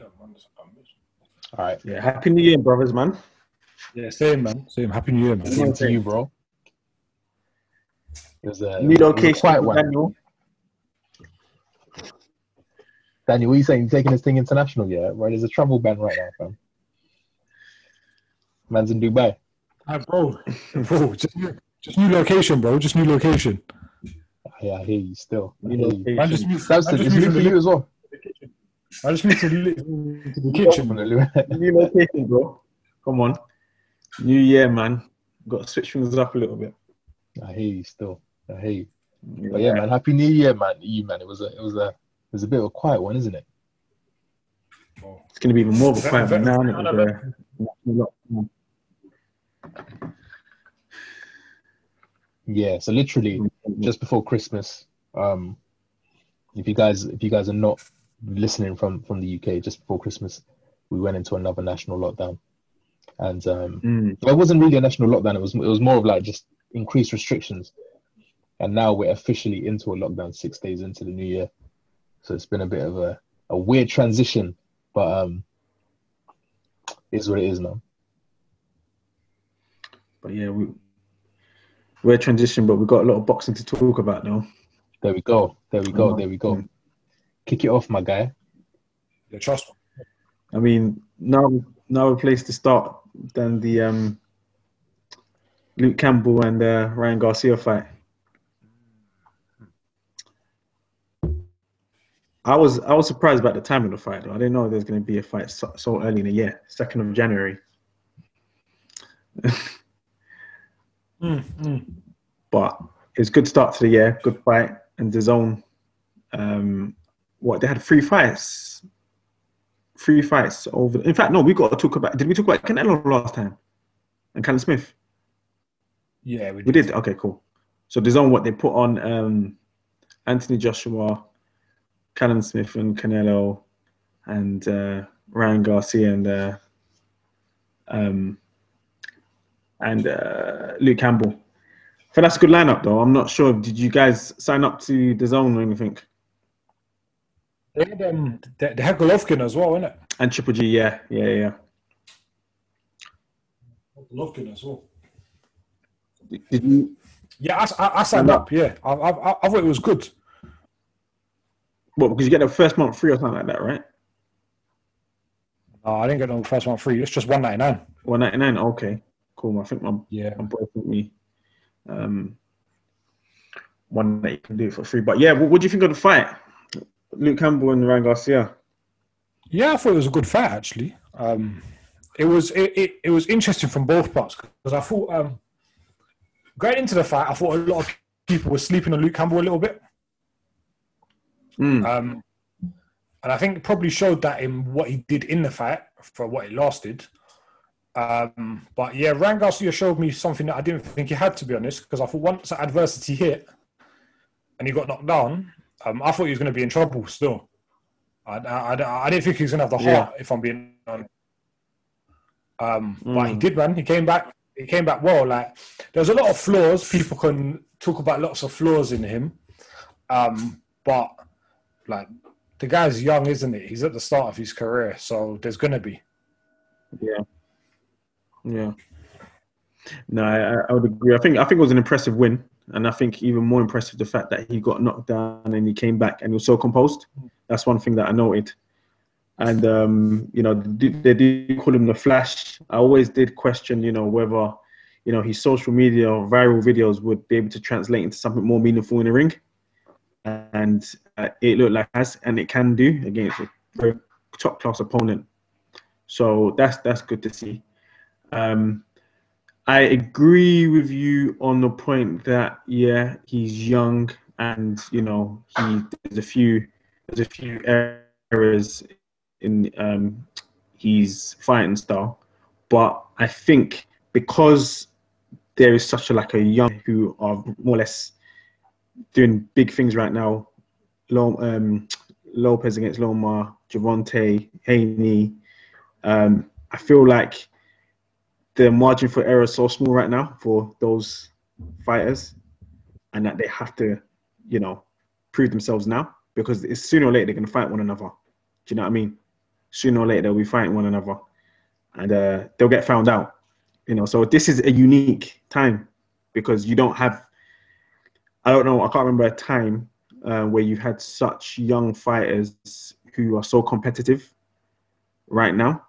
All right. Yeah, happy New Year, brothers, man. Yeah, same man. Same. Happy New Year, man. Same to you, bro. It was a New it was a location, quiet one. Daniel. Daniel, what are you saying? You're taking this thing international? Yeah, right. There's a travel ban right now, fam. Man's in Dubai. Ah, bro, bro, just new, just new location, bro. Just new location. Yeah, I hear you still. New you. location. Man, just moved, That's man, the, just it's moved new for you as well. The, I just need to the, li- to the kitchen. New location, bro. Come on. New Year, man. Got to switch things up a little bit. I hear you still. I hear you. But yeah, man, happy New Year, man. You man, it was a it was a it was a bit of a quiet one, isn't it? It's going to be even more of a quiet one now. isn't it, with the- Yeah. So literally, just before Christmas, um, if you guys if you guys are not listening from from the UK, just before Christmas, we went into another national lockdown, and um, Mm. well, it wasn't really a national lockdown. It was it was more of like just increased restrictions, and now we're officially into a lockdown six days into the new year. So it's been a bit of a, a weird transition, but um, is what it is now. But yeah, we, we're transition, but we've got a lot of boxing to talk about now. There we go. There we go. There we go. Kick it off, my guy. Yeah, trust me. I mean, now now a place to start than the um, Luke Campbell and uh, Ryan Garcia fight. I was I was surprised about the time of the fight. Though. I didn't know there was going to be a fight so, so early in the year, second of January. Mm, mm. but it's good start to the year, good fight, and the zone. Um, what they had three fights, three fights over. In fact, no, we got to talk about. Did we talk about Canelo last time? And Callum Smith. Yeah, we We did. did. Okay, cool. So the zone, what they put on um, Anthony Joshua, Callum Smith, and Canelo, and uh, Ryan Garcia, and uh, um, and uh, Luke Campbell. So that's a good lineup, though. I'm not sure. Did you guys sign up to the zone or anything? They had, um, they, they had Golovkin as well, innit? And Triple G, yeah, yeah, yeah. Golovkin as well. Did you? Yeah, I, I, I signed up. Yeah, I, I, I I thought it was good. Well, Because you get the first month free or something like that, right? No, I didn't get the first month free. It's just one ninety nine. One ninety nine. Okay, cool. I think my Yeah, my boy sent me um, one that you can do for free. But yeah, what, what do you think of the fight? Luke Campbell and Ryan Garcia. yeah, I thought it was a good fight actually. Um, it was it, it, it was interesting from both parts because I thought um, going into the fight, I thought a lot of people were sleeping on Luke Campbell a little bit. Mm. Um, and I think it probably showed that in what he did in the fight for what it lasted. Um, but yeah, Ryan Garcia showed me something that I didn't think he had, to be honest, because I thought once that adversity hit and he got knocked down, um, I thought he was going to be in trouble still. I, I, I, I didn't think he was going to have the Yeah. heart, if I'm being honest. Um, But he Mm. did, man. He came back. He came back well. Like there's a lot of flaws. People can talk about lots of flaws in him, um, but like the guy's young, isn't it? He's at the start of his career, so there's gonna be. Yeah. Yeah. No, I, I would agree. I think I think it was an impressive win, and I think even more impressive the fact that he got knocked down and he came back and he was so composed. That's one thing that I noted. And um, you know, they, do call him the Flash. I always did question, you know, whether you know his social media or viral videos would be able to translate into something more meaningful in the ring. And uh, it looked like has, and it can do against a very top class opponent. So that's that's good to see. Um, I agree with you on the point that yeah, he's young and you know he there's a few there's a few errors in um, his fighting style, but I think because there is such a like a young who are more or less doing big things right now. Um, Lopez against Lomar, Gervonta, Haney. Um, I feel like the margin for error is so small right now for those fighters, and that they have to, you know, prove themselves now because it's sooner or later they're going to fight one another. Do you know what I mean? sooner or later they'll be fighting one another, and uh, they'll get found out. You know, so this is a unique time because you don't have. I don't know. I can't remember a time uh, where you've had such young fighters who are so competitive right now.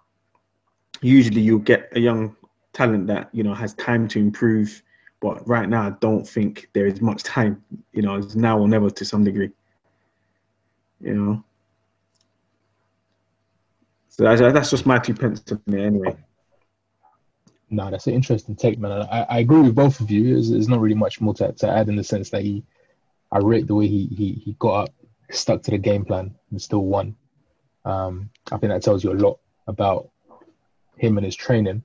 Usually, you get a young talent that you know has time to improve, but right now, I don't think there is much time. You know, it's now or never to some degree. You know, so that's, that's just my two pence to me, anyway. No, that's an interesting take, man. I, I agree with both of you. There's, there's not really much more to, to add in the sense that he, I rate the way he, he he got up, stuck to the game plan, and still won. Um, I think that tells you a lot about him and his training.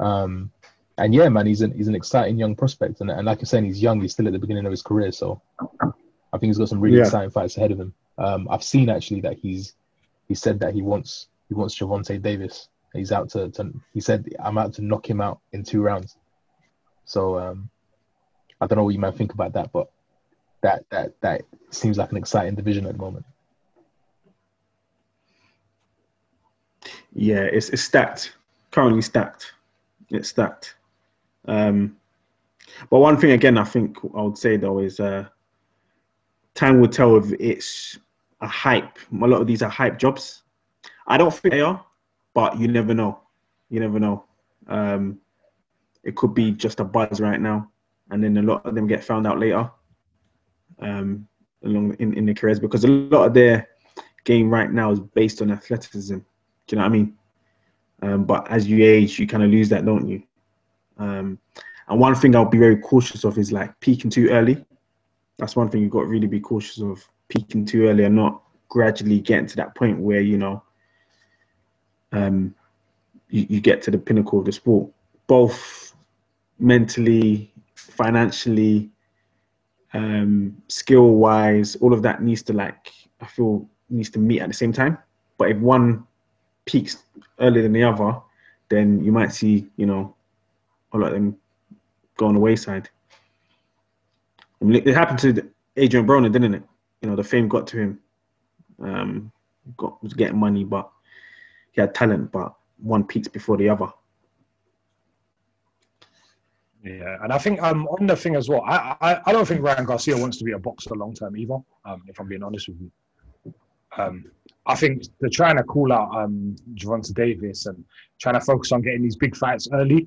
Um, and yeah, man, he's an he's an exciting young prospect, and, and like I said, he's young. He's still at the beginning of his career, so I think he's got some really yeah. exciting fights ahead of him. Um, I've seen actually that he's he said that he wants he wants Gervonta Davis. He's out to, to he said I'm out to knock him out in two rounds. So um, I don't know what you might think about that, but that that that seems like an exciting division at the moment. Yeah, it's it's stacked. Currently stacked. It's that. Um, but one thing again, I think I would say though is uh, time will tell if it's a hype. A lot of these are hype jobs. I don't think they are, but you never know. You never know. Um, it could be just a buzz right now, and then a lot of them get found out later um, along in, in their careers because a lot of their game right now is based on athleticism. Do you know what I mean? Um, but as you age, you kind of lose that, don't you? Um, and one thing I'll be very cautious of is like peaking too early. That's one thing you've got to really be cautious of peaking too early and not gradually getting to that point where you know um, you, you get to the pinnacle of the sport, both mentally, financially, um, skill wise. All of that needs to like I feel needs to meet at the same time. But if one peaks earlier than the other, then you might see you know a lot of them go on the wayside. I mean, it happened to Adrian Broner, didn't it? You know, the fame got to him. Um, got was getting money, but he had talent, but one peaks before the other. Yeah, and I think um, on the thing as well, I, I, I don't think Ryan Garcia wants to be a boxer long term either. Um, if I'm being honest with you, um, I think they're trying to call out um, Gervonta Davis and trying to focus on getting these big fights early.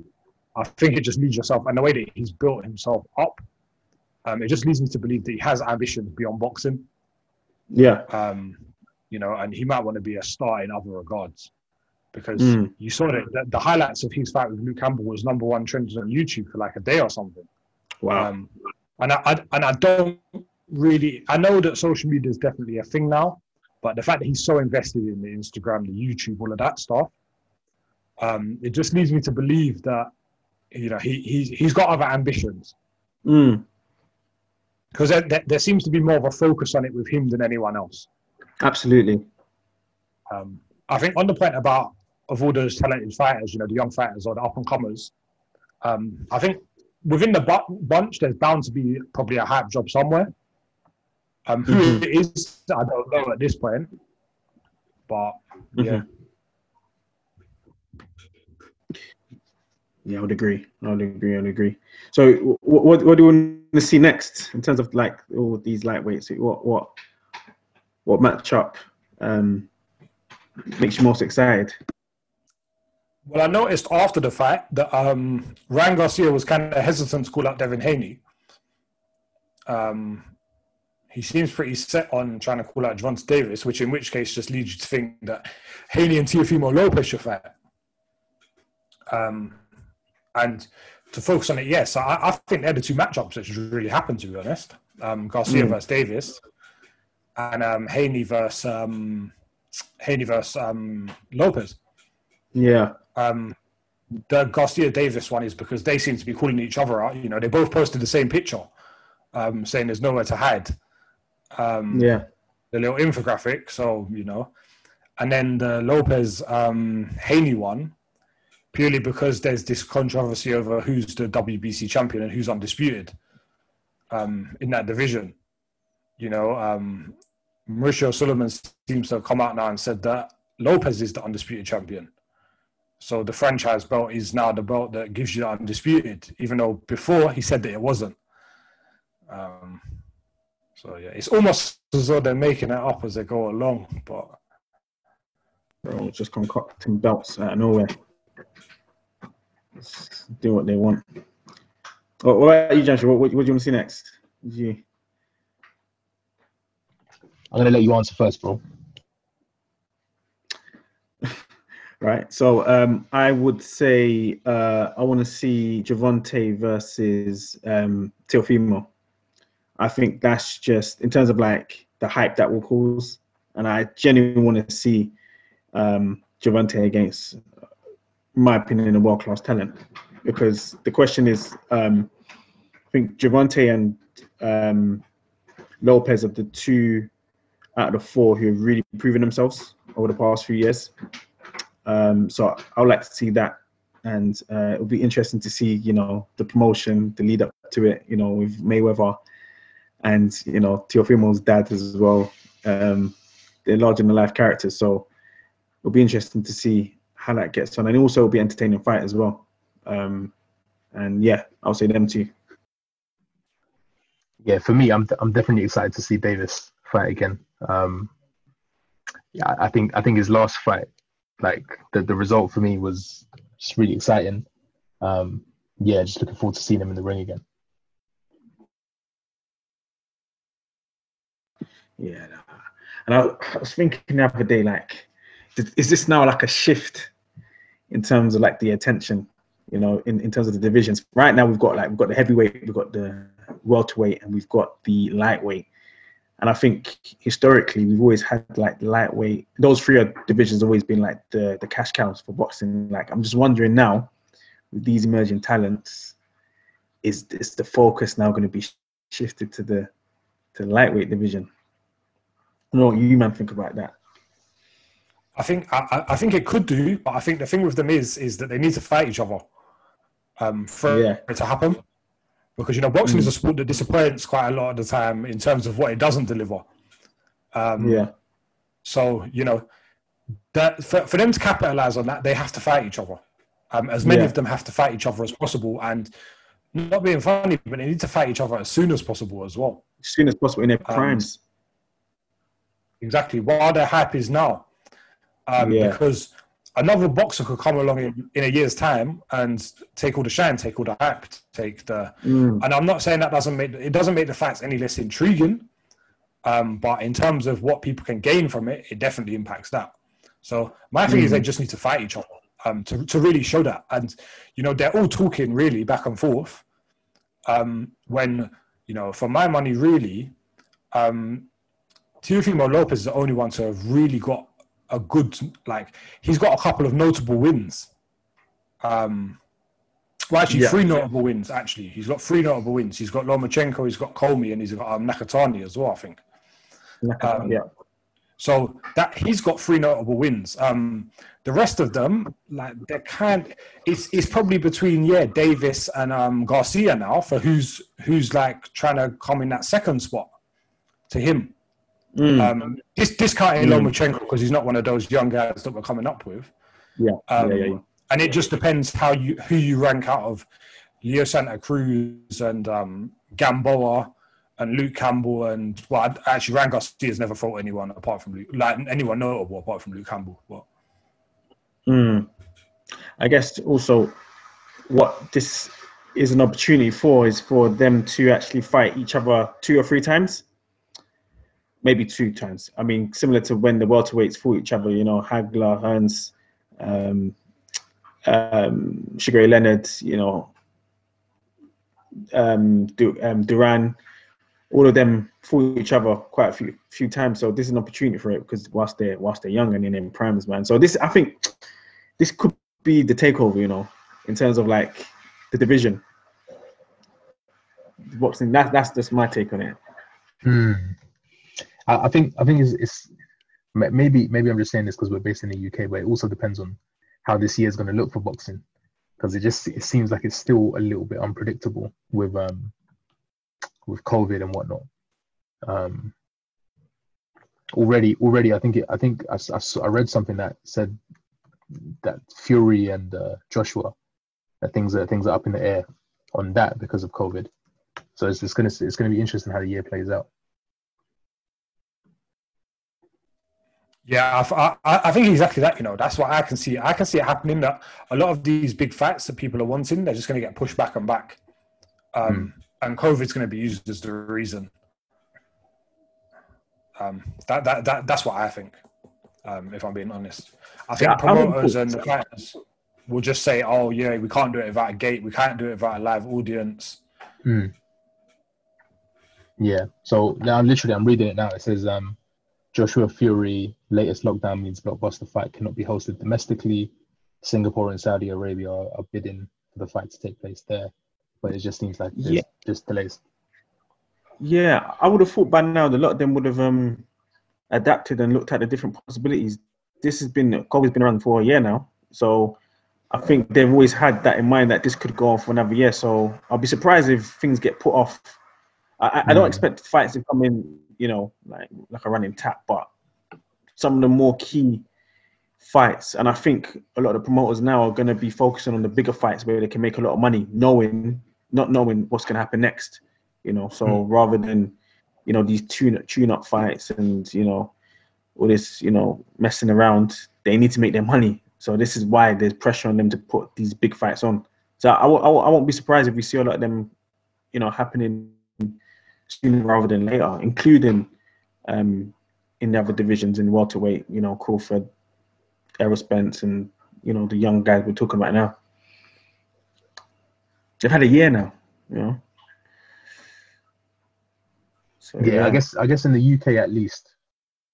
I think it just leads yourself, and the way that he's built himself up, um, it just leads me to believe that he has ambitions beyond boxing. Yeah. Um, you know, and he might want to be a star in other regards because mm. you saw that the, the, highlights of his fight with Luke Campbell was number one trending on YouTube for like a day or something. Wow. Um, and I, I, and I don't really I know that social media is definitely a thing now, but the fact that he's so invested in the Instagram, the YouTube, all of that stuff, um, it just leads me to believe that you know he he's he's got other ambitions. Mm. Because there, there, there seems to be more of a focus on it with him than anyone else. Absolutely. Um, I think on the point about of all those talented fighters, you know, the young fighters or the up and comers, um, I think within the bu- bunch, there's bound to be probably a hype job somewhere. Um, who mm-hmm. it is, I don't know at this point, but yeah. Mm-hmm. Yeah, I would agree. I would agree. I would agree. So, what, what, what do you want to see next in terms of like all these lightweights? What what what matchup um, makes you most excited? Well, I noticed after the fight that um, Ryan Garcia was kind of hesitant to call out Devin Haney. Um, he seems pretty set on trying to call out Gervonta Davis, which in which case just leads you to think that Haney and Teofimo Lopez should fight. Um, and to focus on it, yes, I, I, think they're the two matchups that should really happen, to be honest. Um, Garcia mm. versus Davis and um, Haney versus um, Haney versus um, Lopez. Yeah. Um, the Garcia Davis one is because they seem to be calling each other out. You know, they both posted the same picture, um, saying there's nowhere to hide. Um, yeah. The little infographic. So you know, and then the Lopez um, Haney one, purely because there's this controversy over who's the WBC champion and who's undisputed um, in that division. You know, um, Mauricio Sulaimán seems to have come out now and said that Lopez is the undisputed champion. So the franchise belt is now the belt that gives you the undisputed, even though before he said that it wasn't. Um, so yeah, it's almost as though they're making it up as they go along, but bro, just concocting belts out of nowhere. Let's do what they want. What, what about you, Joshua? What, what, what do you want to see next? You... I'm gonna let you answer first, bro. right? So um, I would say uh, I want to see Gervonta versus um, Teofimo. I think that's just in terms of like the hype that will cause, and I genuinely want to see um, Gervonta against, my opinion, a world class talent. Because the question is, um, I think Gervonta and um, Lopez are the two out of the four who have really proven themselves over the past few years. Um, so I would like to see that, and uh, it'll be interesting to see, you know, the promotion, the lead up to it, you know, with Mayweather and you know Teofimo's dad as well. Um, they're larger than life characters, so it'll be interesting to see how that gets on, and also it'll be entertaining fight as well. Um, and yeah, I'll say them too. Yeah, for me, I'm I'm definitely excited to see Davis fight again. Um, yeah, I think I think his last fight like the, the result for me was just really exciting. Um, yeah, just looking forward to seeing him in the ring again. Yeah, and I, I was thinking the other day, like, is this now like a shift in terms of like the attention, you know, in, in terms of the divisions? Right now, we've got like we've got the heavyweight, we've got the welterweight, and we've got the lightweight. And I think historically we've always had like lightweight. Those three divisions always been like the the cash cows for boxing. Like I'm just wondering now, with these emerging talents, is is the focus now going to be shifted to the to the lightweight division? I know what you man think about that. I think I, I think it could do, but I think the thing with them is is that they need to fight each other um, for yeah. it to happen because you know boxing mm. is a sport that disappoints quite a lot of the time in terms of what it doesn't deliver. Um, yeah. So you know that for, for them to capitalize on that, they have to fight each other. Um, as many yeah. of them have to fight each other as possible, and not being funny, but they need to fight each other as soon as possible as well. As soon as possible in their um, primes. Exactly. While their hype is now, um, yeah. because another boxer could come along in, in, a year's time and take all the shine, take all the hype, take the. Mm. And I'm not saying that doesn't make it doesn't make the fights any less intriguing, um, but in terms of what people can gain from it, it definitely impacts that. So my thing mm. is they just need to fight each other um, to to really show that, and you know they're all talking really back and forth. Um, when you know, for my money, really, um, Teofimo Lopez is the only one to have really got a good like he's got a couple of notable wins. Um, well, actually, yeah. three notable wins. Actually, he's got three notable wins. He's got Lomachenko, he's got Commey, and he's got um, Nakatani as well. I think. Um, yeah. So that he's got three notable wins. Um, the rest of them, like they can't. It's it's probably between yeah Davis and um, Garcia now for who's who's like trying to come in that second spot to him. Mm. Um, dis- discounting mm. Lomachenko because he's not one of those young guys that we're coming up with. Yeah. Um, yeah, yeah, yeah. And it just depends how you who you rank out of Leo Santa Cruz and um, Gamboa and Luke Campbell and well, actually, Ryan Garcia's never fought anyone apart from Luke, like anyone notable apart from Luke Campbell. But mm. I guess also what this is an opportunity for is for them to actually fight each other two or three times maybe two times. I mean, similar to when the welterweights fought each other, you know, Hagler, Hearns, um, um, Sugar Leonard, you know, um, um, Duran, all of them fought each other quite a few few times. So this is an opportunity for it because whilst they're whilst they're young and in their primes, man. So this, I think, this could be the takeover, you know, in terms of like the division. Boxing. That's that's just my take on it. Hmm. I, I think I think it's, it's maybe maybe I'm just saying this because we're based in the UK, but it also depends on how this year is going to look for boxing because it just it seems like it's still a little bit unpredictable with um with COVID and whatnot. Um, already already I think it, I think I, I, I read something that said that Fury and uh, Joshua that things are things are up in the air on that because of COVID. So it's, it's gonna it's gonna be interesting how the year plays out. Yeah, I, I, I, think exactly that. You know, that's what I can see. I can see it happening that a lot of these big fights that people are wanting, they're just going to get pushed back and back, um, mm. and COVID's going to be used as the reason. Um, that, that that that's what I think. Um, if I'm being honest, I think yeah, promoters and the fighters will just say, "Oh, yeah, we can't do it without a gate. We can't do it without a live audience." Mm. Yeah. So now, literally, I'm reading it now. It says, um, Joshua Fury latest lockdown means blockbuster fight cannot be hosted domestically. Singapore and Saudi Arabia are, are bidding for the fight to take place there, but it just seems like there's yeah. just delays. Yeah, I would have thought by now a lot of them would have um, adapted and looked at the different possibilities. This has been COVID's been around for a year now, so I think they've always had that in mind that this could go on for another year. So I'll be surprised if things get put off. I, I don't mm. expect fights to come in you know, like like a running tap, but some of the more key fights, and I think a lot of the promoters now are going to be focusing on the bigger fights where they can make a lot of money, knowing not knowing what's going to happen next. You know, so mm. rather than you know these tune tune up fights and you know all this you know messing around, they need to make their money. So this is why there's pressure on them to put these big fights on. So I w- I, w- I won't be surprised if we see a lot of them, you know, happening sooner rather than later, including um, in the other divisions in welterweight. You know, Crawford, Errol Spence, and you know the young guys we're talking about now. They've had a year now. You know. So, yeah, yeah, I guess I guess in the UK at least,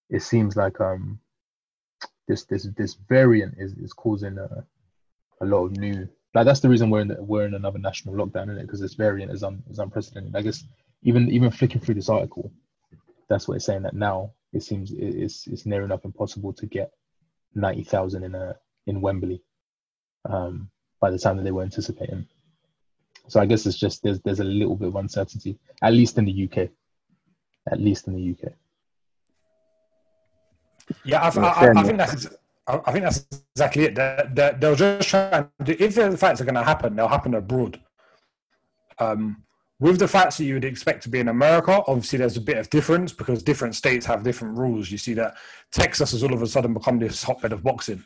it seems like um this this this variant is is causing a, a lot of new like that's the reason we're in the, we're in another national lockdown, isn't it? Because this variant is un, is unprecedented. I guess even even flicking through this article, that's what it's saying that now it seems it's it's near enough impossible to get ninety thousand in a in Wembley um, by the time that they were anticipating. So I guess it's just there's there's a little bit of uncertainty, at least in the UK, at least in the UK. Yeah, I, I, I think that's I think that's exactly it. They're, they'll just try and do, if the fights are going to happen, they'll happen abroad. Um, with the facts that you would expect to be in America, obviously there's a bit of difference because different states have different rules. You see that Texas has all of a sudden become this hotbed of boxing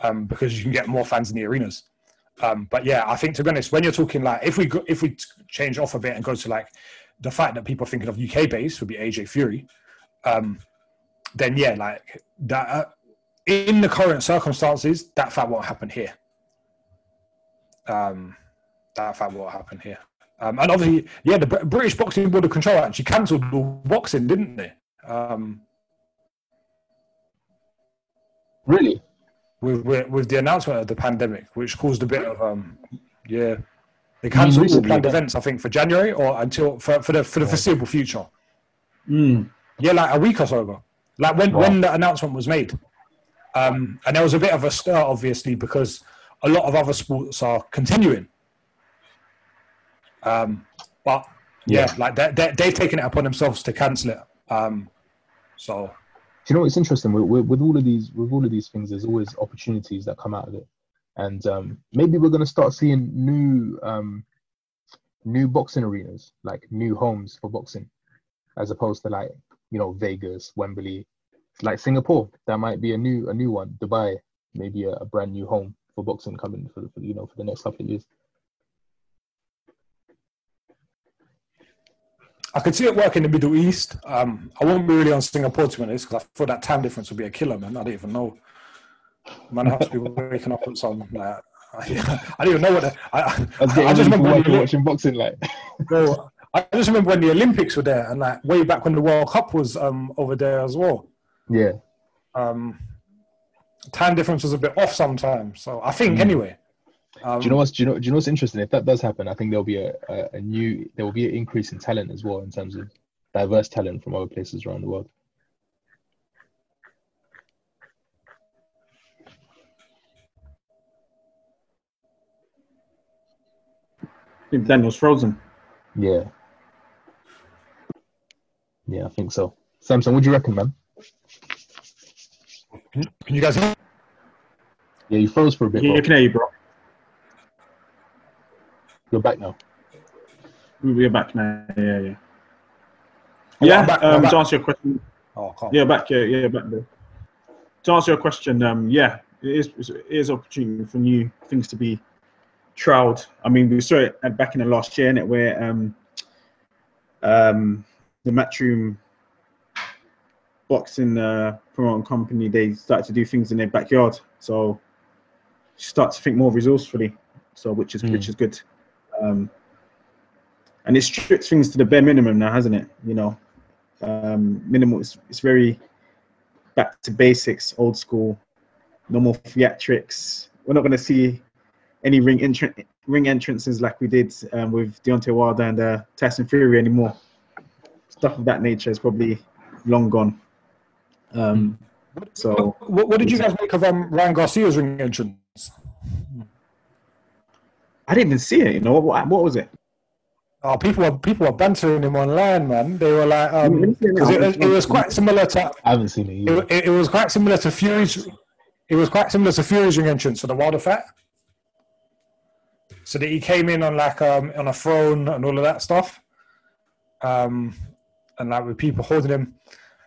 um, because you can get more fans in the arenas. Um, but yeah, I think to be honest, when you're talking like if we go, if we change off a bit and go to like the fact that people are thinking of UK base would be AJ Fury, um, then yeah, like that uh, in the current circumstances, that fact won't happen here. Um, that fact won't happen here. Um, and obviously, yeah, the British Boxing Board of Control actually cancelled all boxing, didn't they? Um, really? With, with, with the announcement of the pandemic, which caused a bit of um, yeah, they cancelled all planned events. I think for January or until for, for the for the foreseeable future. Mm. Yeah, like a week or so ago. Like when wow. when the announcement was made, um, and there was a bit of a stir, obviously, because a lot of other sports are continuing. Um, but yeah, yeah. like they, they, have taken it upon themselves to cancel it. Um, so, do you know what's interesting with, with, with, all of these with all of these things? There's always opportunities that come out of it, and um, maybe we're going to start seeing new um, new boxing arenas, like new homes for boxing, as opposed to like you know Vegas, Wembley, like Singapore. That might be a new a new one. Dubai, maybe a, a brand new home for boxing coming for, for you know for the next couple of years. I could see it work in the Middle East. Um, I won't be really on Singapore to be honest, because I thought that time difference would be a killer, man. I didn't even know. Man, I have to be waking up at some like I, didn't even know what. The, I, I, I, just remember when the, watching boxing like. bro, I just remember when the Olympics were there, and like way back when the World Cup was um, over there as well. Yeah. Um, time difference was a bit off sometimes, so I think mm. anyway. Um, do you know what's do you know do you know what's interesting? If that does happen, I think there'll be a, a, a new there will be an increase in talent as well in terms of diverse talent from other places around the world. Daniel's frozen. Yeah. Yeah, I think so. Samson, what do you reckon, man? Can, can you guys hear? Yeah, you froze for a bit. Yeah, bro. you can hear you, bro. You're back now. We're back now. Yeah, yeah. Oh, Yeah, back, um, to answer your question. Oh, Yeah, back. Yeah, yeah, back there. To answer your question, um, yeah, it is it is opportunity for new things to be trialed. I mean, we saw it back in the last year, innit, where um, um, the Matchroom boxing uh, promoting company they started to do things in their backyard. So start to think more resourcefully. So which is Mm. which is good. Um, and it strips things to the bare minimum now, hasn't it? You know, um, minimal. It's, it's very back to basics, old school, no more theatrics. We're not going to see any ring ring entrances like we did um, with Deontay Wilder and uh, Tyson Fury anymore. Stuff of that nature is probably long gone. Um, so What, what did you guys make of um, Ryan Garcia's ring entrance? I didn't even see it. You know what? What was it? Oh, people were people were bantering him online, man. They were like, Let um, see it 'cause it, was- it was quite similar to I haven't seen it either. it, it, it was quite similar to Fury's. It was quite similar to Fury's ring entrance for the Wild fight. So that he came in on like um on a throne and all of that stuff, um, and like with people holding him,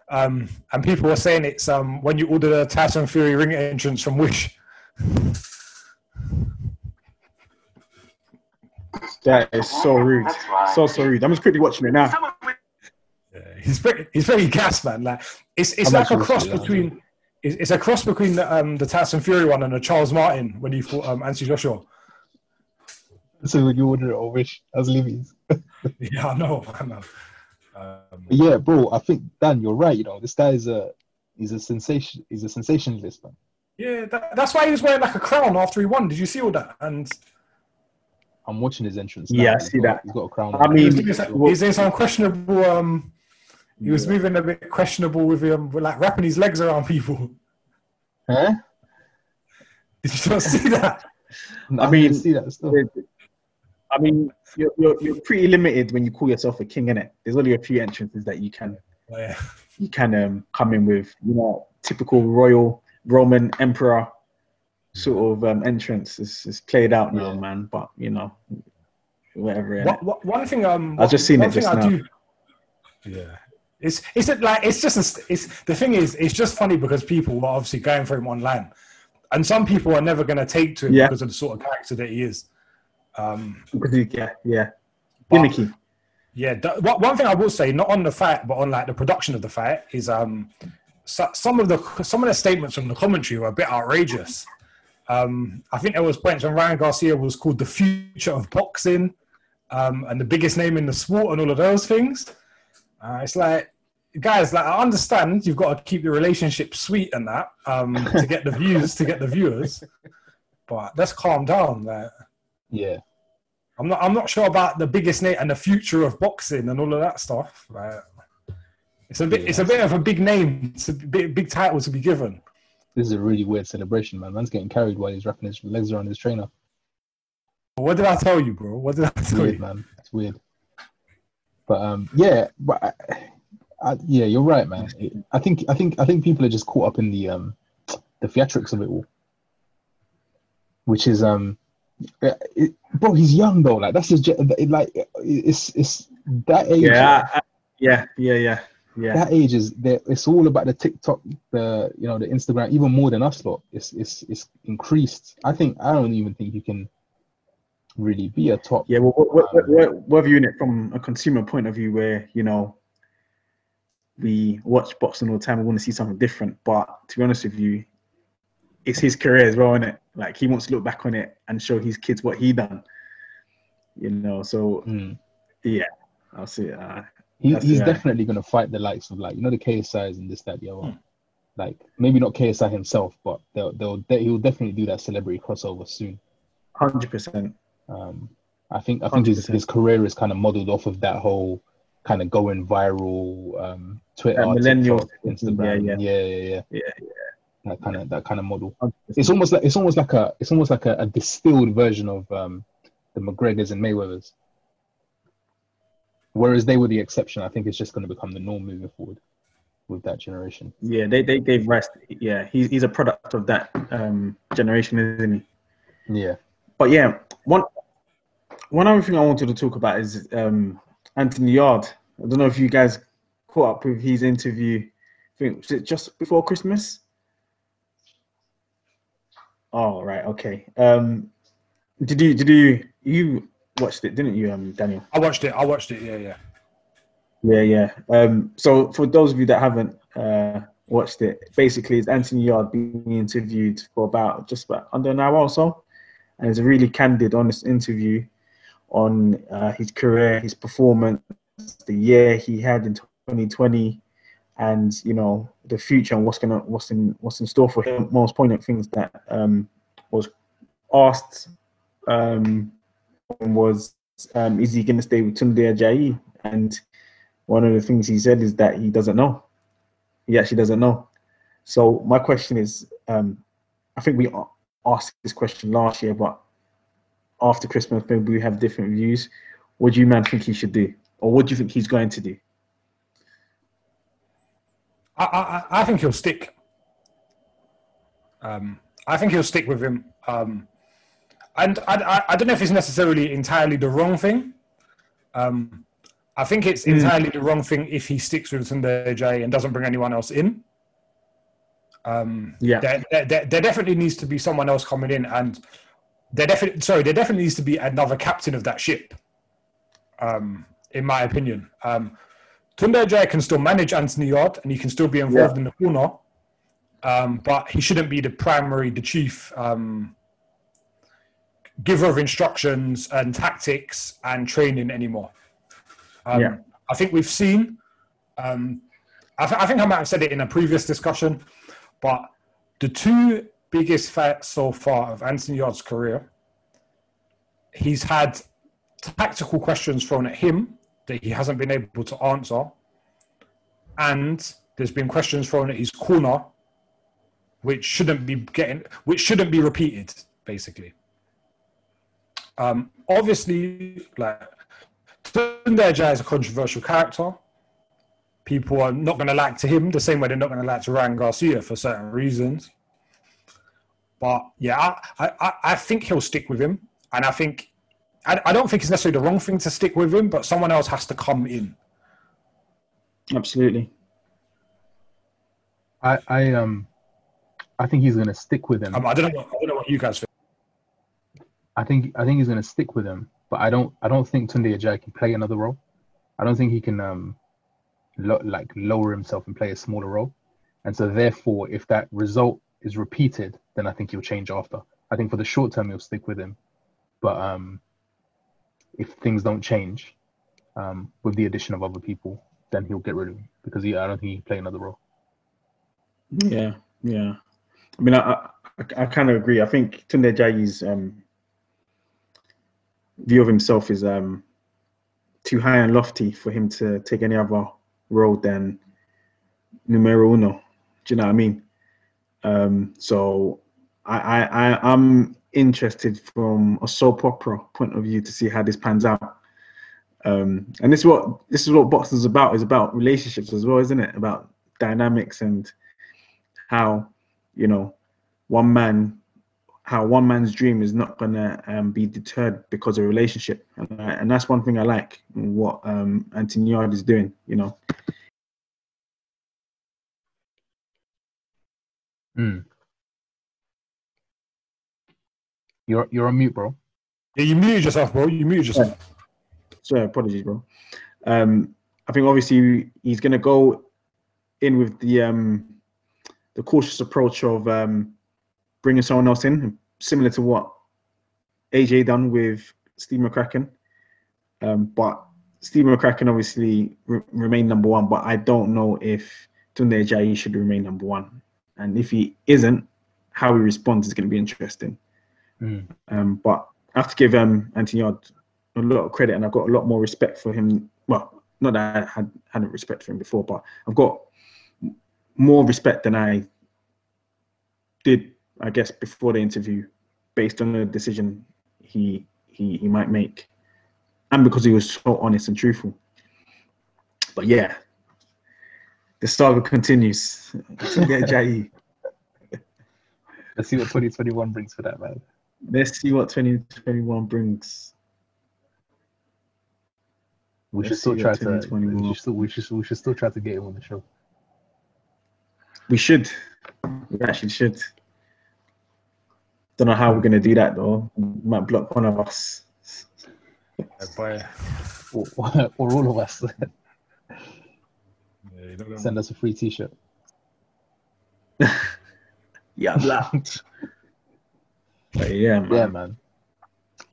um, and people were saying it's um when you order the Tyson Fury ring entrance from Wish. That is so rude. So so rude. I'm just quickly watching it now. He's very he's very gas, man. Like it's it's I'm like a cross watching that, between. It's, it's a cross between the, um, the Tyson Fury one and the Charles Martin when he fought um, Anthony Joshua. So when you order it on Wish, as Livy's. Yeah, I know. I know. Um, yeah, bro, I think Dan, you're right. You know, this guy is a he's a sensation. He's a sensationalist, man. yeah, that, that's why he was wearing like a crown after he won. Did you see all that? And I'm watching his entrance. Yeah, now. I He's see got- that. He's got a crown. I mean, was doing he's doing some questionable. Um, he was moving a bit questionable with him, like wrapping his legs around people. huh? Did you not see that? I, mean, mean, see that stuff. I mean, you're, you're, you're pretty limited when you call yourself a king, innit? There's only a few entrances that you can Oh, yeah. you can um, come in with, you know, typical royal Roman emperor sort of um, entrance. is, it's played out now, Yeah. man. But you know, whatever. innit? What, what, one thing, um, I've just seen it just I now. do- Yeah, it's it's it like it's just a, it's the thing is it's just funny because people are obviously going for him online, and some people are never going to take to him Yeah. because of the sort of character that he is. Um, yeah, yeah, gimmicky. Yeah, th- one one thing I will say, not on the fight, but on like the production of the fight, is um, so, some of the some of the statements from the commentary were a bit outrageous. Um, I think there was points when Ryan Garcia was called the future of boxing, um, and the biggest name in the sport, and all of those things. Uh, it's like, guys, like I understand you've got to keep the relationship sweet and that um, to get the views, to get the viewers, but let's calm down. Like, Yeah, I'm not. I'm not sure about the biggest name and the future of boxing and all of that stuff. Right? It's a bit. It's a bit of a big name. It's a big, big title to be given. This is a really weird celebration, man. Man's getting carried while he's wrapping his legs around his trainer. What did I tell you, bro? What did I It's tell weird, you? man. It's weird. But um, yeah, but I, I, yeah, you're right, man. It- I think I think I think people are just caught up in the um the theatrics of it all, which is um, it, it- bro, he's young though. Like that's his like it's it's that age. Yeah, I- I- yeah, yeah, yeah, yeah. that age is that it's all about the TikTok, the you know the Instagram, even more than us lot. It's it's it's increased. I think I don't even think you can really be a top. Yeah, well, what, what, we're viewing it from a consumer point of view where, you know, we watch boxing all the time, we want to see something different. But to be honest with you, it's his career as well, isn't it? Like he wants to look back on it and show his kids what he done. You know, so Mm. yeah, I'll see. Uh, He, he's definitely going to fight the likes of like you know the KSI's and this that the other. Hmm. Like maybe not KSI himself, but they'll they'll they, he'll definitely do that celebrity crossover soon. hundred percent. Um, I think I think his 100%. his career is kind of modeled off of that whole kind of going viral um, Twitter, That millennial TikTok, thing, Instagram, yeah, yeah, yeah, yeah, Yeah, that kind of that kind of model. 100%. It's almost like it's almost like a it's almost like a, a distilled version of um, the McGregors and Mayweathers. Whereas they were the exception, I think it's just going to become the norm moving forward. with that generation. Yeah, they, they gave rest. Yeah, he's he's a product of that um, generation, isn't he? Yeah. But yeah, one one other thing I wanted to talk about is um, Anthony Yarde. I don't know if you guys caught up with his interview. I think was it just before Christmas. Oh right, okay. Um, did you did you you watched it, didn't you, um, Daniel? I watched it. I watched it. Yeah, yeah. Yeah, yeah. Um, so for those of you that haven't uh, watched it, basically it's Anthony Yarde being interviewed for about just about under an hour or so, and it's a really candid, honest interview on uh, his career, his performance, the year he had in 2020, and you know the future and what's gonna what's in what's in store for him. Most poignant things that um, was asked um, was, um, is he going to stay with Tunde Ajayi? And one of the things he said is that he doesn't know. He actually doesn't know. So my question is, um, I think we asked this question last year, but after Christmas, maybe we have different views. What do you man think he should do, or what do you think he's going to do? I, I, I think he'll stick. Um, I think he'll stick with him. Um, and I, I, I, don't know if it's necessarily entirely the wrong thing. Um, I think it's mm. entirely the wrong thing if he sticks with Sunday J and doesn't bring anyone else in. Um, yeah, there, there, there, definitely needs to be someone else coming in, and there definitely sorry, there definitely needs to be another captain of that ship. Um, in my opinion, um, Tunde Ajayi can still manage Anthony Yarde, and he can still be involved yeah. in the corner, um, but he shouldn't be the primary, the chief um, giver of instructions and tactics and training anymore. Um, yeah. I think we've seen. Um, I, th- I, think I might have said it in a previous discussion, but the two biggest facts so far of Anthony Yarde's career, he's had tactical questions thrown at him that he hasn't been able to answer, and there's been questions thrown at his corner, which shouldn't be getting, which shouldn't be repeated, basically. Um, obviously, like Tunde Ajayi is a controversial character. People are not going to like to him the same way they're not going to like to Ryan Garcia for certain reasons. But yeah, I, I, I think he'll stick with him, and I think I, I don't think it's necessarily the wrong thing to stick with him, but someone else has to come in. Absolutely. I I um I think he's going to stick with him. Um, I don't know. What, I don't know what you guys think. I think I think he's going to stick with him, but I don't I don't think Tunde Ajayi can play another role. I don't think he can um lo- like lower himself and play a smaller role, and so therefore, if that result is repeated, then I think he'll change after. I think for the short term he'll stick with him, but um, if things don't change, um, with the addition of other people, then he'll get rid of him because he I don't think he can play another role. Yeah, yeah. I mean, I I, I kind of agree. I think Tunde Ajayi's um view of himself is um, too high and lofty for him to take any other road than numero uno. Do you know what I mean? Um, so I, I, I I'm interested from a soap opera point of view to see how this pans out. Um, and this is what this is what boxing is about. Is about relationships as well, isn't it? About dynamics and how you know one man how one man's dream is not gonna um, be deterred because of a relationship, and, I, and that's one thing I like what um, Anthony Yarde is doing. You know. Hmm. You're you're on mute, bro. Yeah, you mute yourself, bro. You mute yourself. Yeah. Sorry, apologies, bro. Um, I think obviously he's gonna go in with the um, the cautious approach of um, bringing someone else in, similar to what AJ done with Steve McCracken. Um, but Steve McCracken obviously re- remained number one, but I don't know if Tunde Ajayi should remain number one. And if he isn't, how he responds is going to be interesting. Mm. Um, but I have to give um, Anthony a lot of credit, and I've got a lot more respect for him. Well, not that I had hadn't respect for him before, but I've got more respect than I did I guess before the interview, based on the decision he he he might make, and because he was so honest and truthful. But yeah, The saga continues. Jai. Let's see what 2021 brings for that man. Let's see what 2021 brings. We should Let's still try to. We should, still, we should we should still try to get him on the show. We should. We actually should. Don't know how we're gonna do that though. Might block one of us. Yeah, boy. Or, or all of us. Yeah, you're not gonna- Send us a free T-shirt. Yeah, blah. But yeah, man. Yeah, man.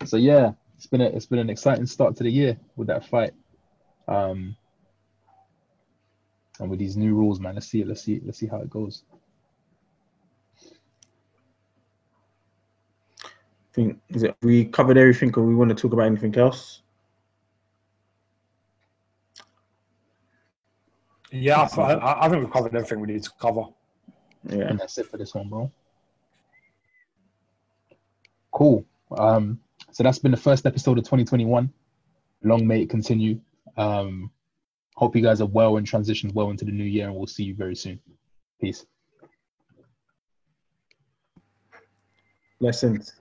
So yeah, it's been a, it's been an exciting start to the year with that fight. Um, and with these new rules, man. Let's see it. Let's see. Let's see how it goes. Think is it we covered everything or we want to talk about anything else? Yeah, I, I, I think we've covered everything we need to cover. Yeah. And that's it for this one, bro. Cool. Um, so that's been the first episode of 2021. Long may it continue. Um, hope you guys are well and transitioned well into the new year, and we'll see you very soon. Peace. Blessings.